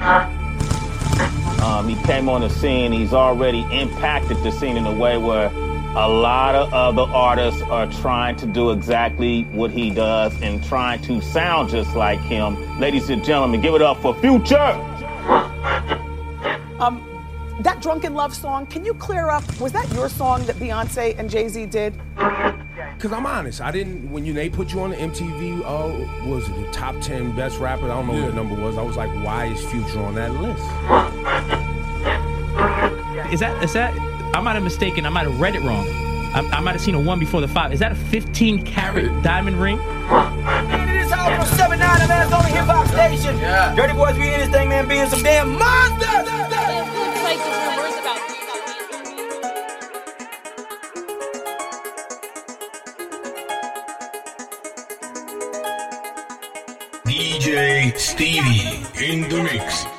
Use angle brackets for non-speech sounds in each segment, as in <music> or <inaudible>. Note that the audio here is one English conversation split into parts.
Um, he came on the scene. He's already impacted the scene in a way where a lot of other artists are trying to do exactly what he does and trying to sound just like him. Ladies and gentlemen, give it up for Future. Um, that Drunk in Love song, can you clear up? Was that your song that Beyonce and Jay Z did? Cause I'm honest, I didn't when you they put you on the MTV. Oh, what was it the top ten best rapper? I don't know what the number was. I was like, why is Future on that list? Is that is that? I might have mistaken. I might have read it wrong. I, I might have seen a one before the five. Is that a 15 carat <laughs> diamond ring? From 7 9 man, it's on the hip hop station. Yeah. Dirty boys, we in this thing, man, being some damn monsters. Stevie in the mix.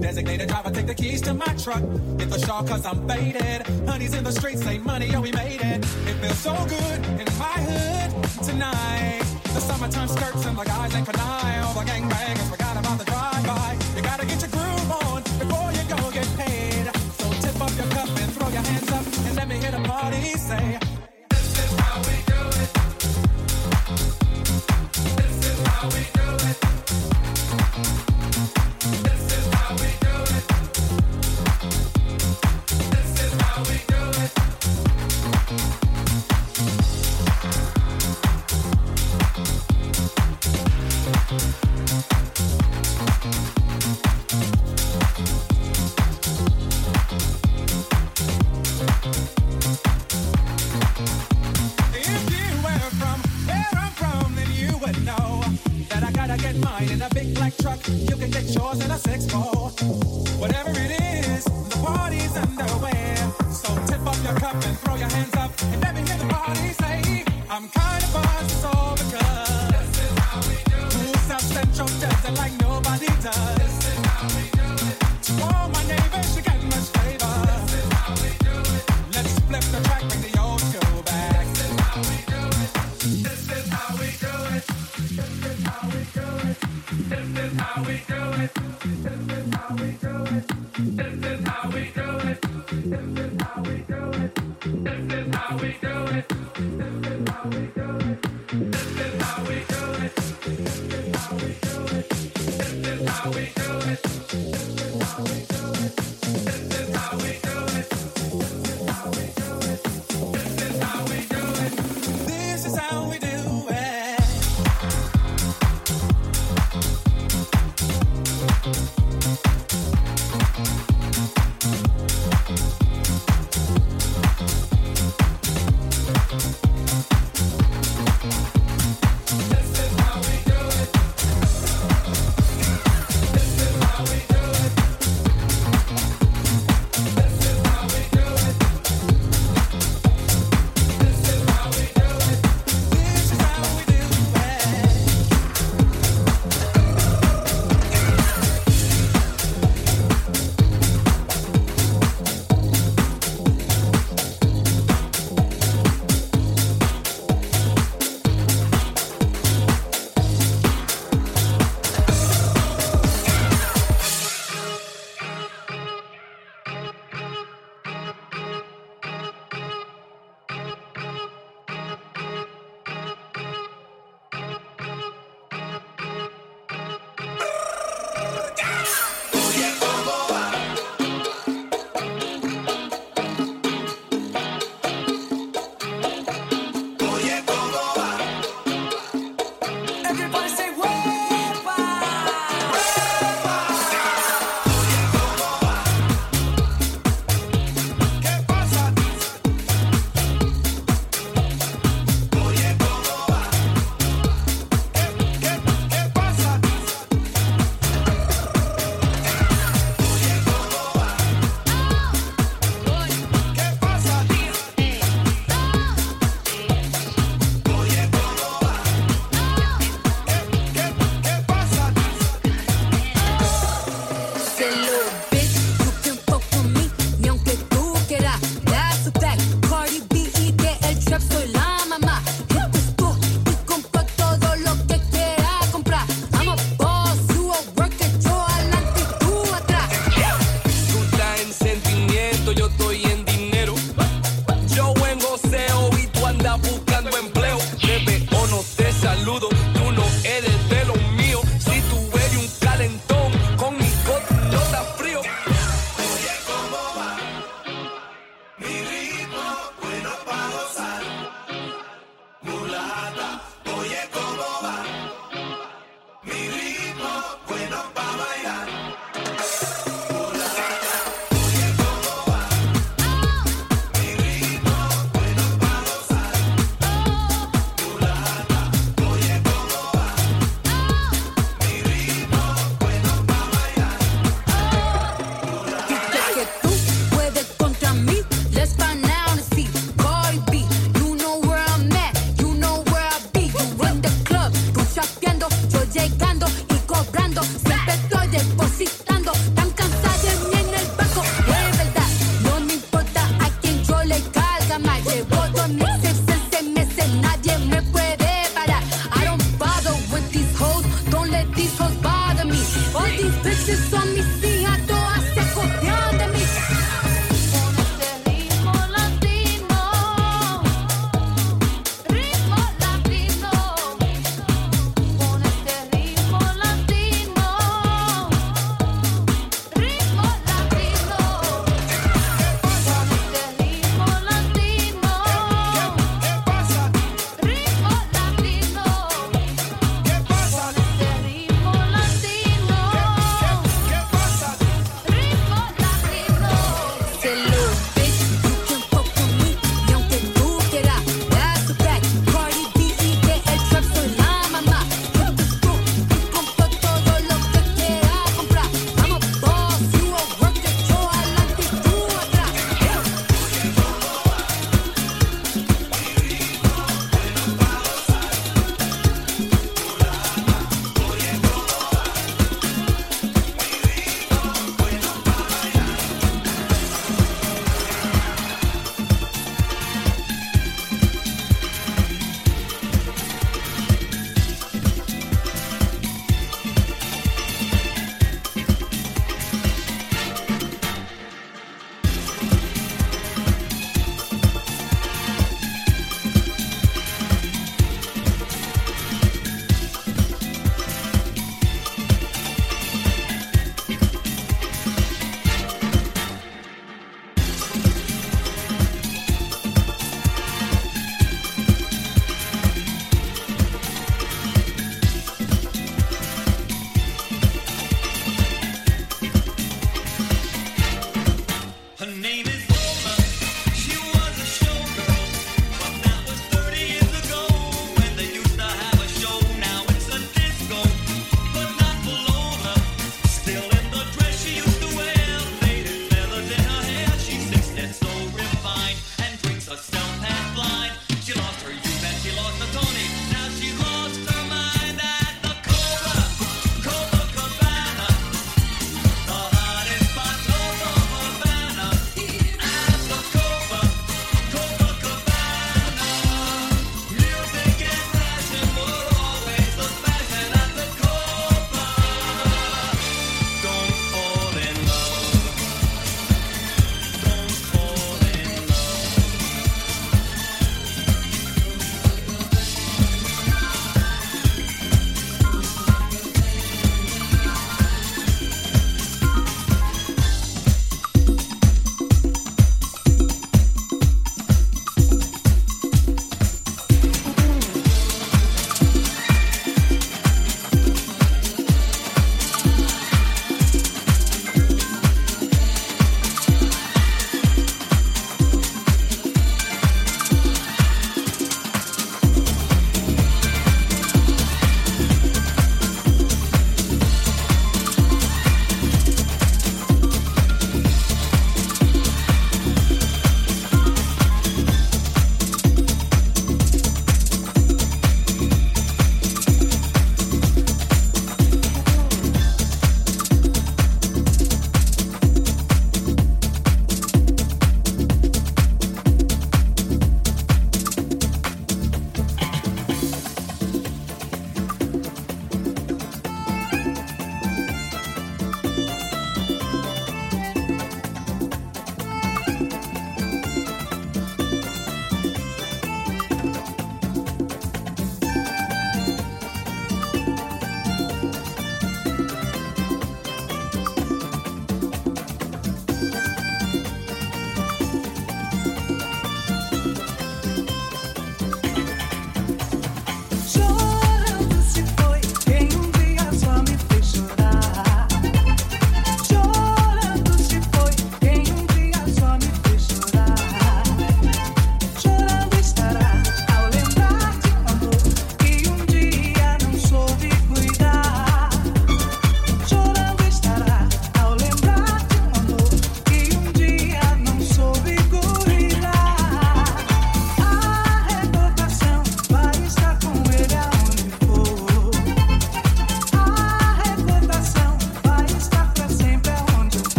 Designated driver, take the keys to my truck. Hit the shawl cause I'm faded. Honey's in the streets, say money, oh we made it. It feels so good in my hood tonight. The summertime skirts and the guys ain't canine. All the gangbangers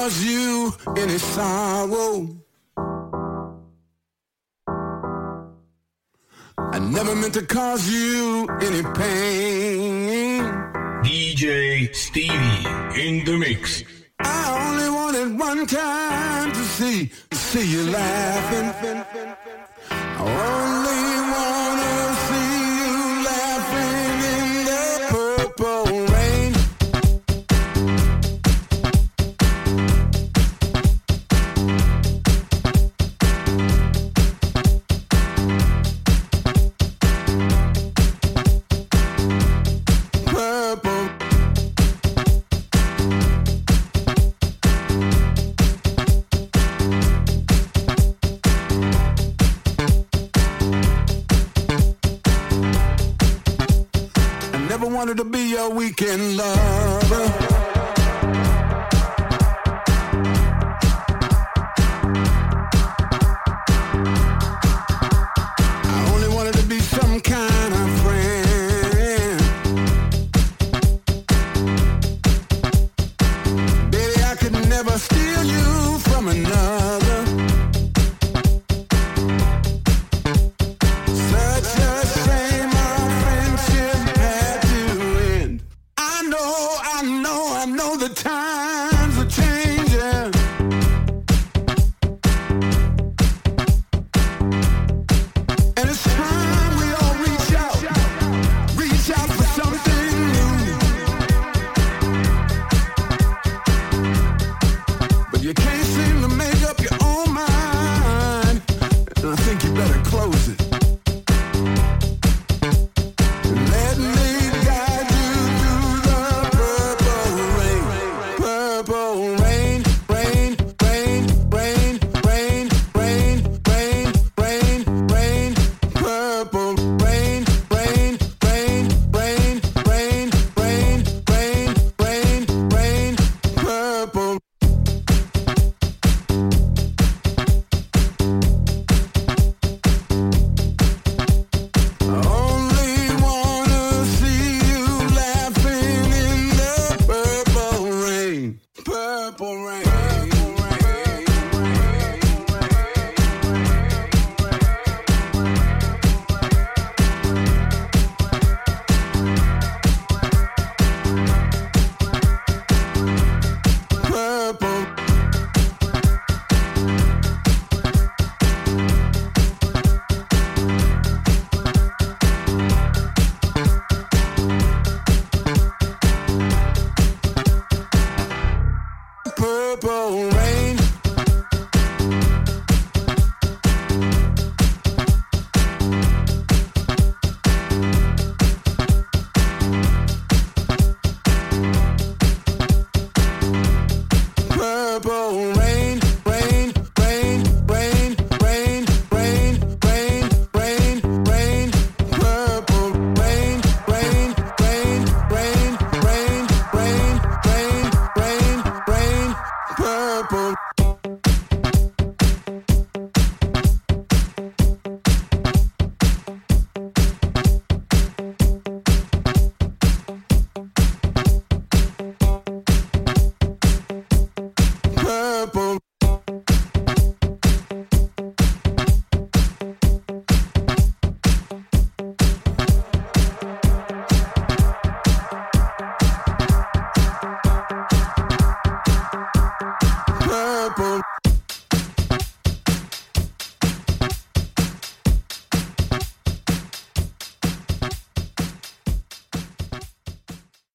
cause you any sorrow. I never meant to cause you any pain. DJ Stevie in the mix. I only wanted one time to see, see you laughing. I in love.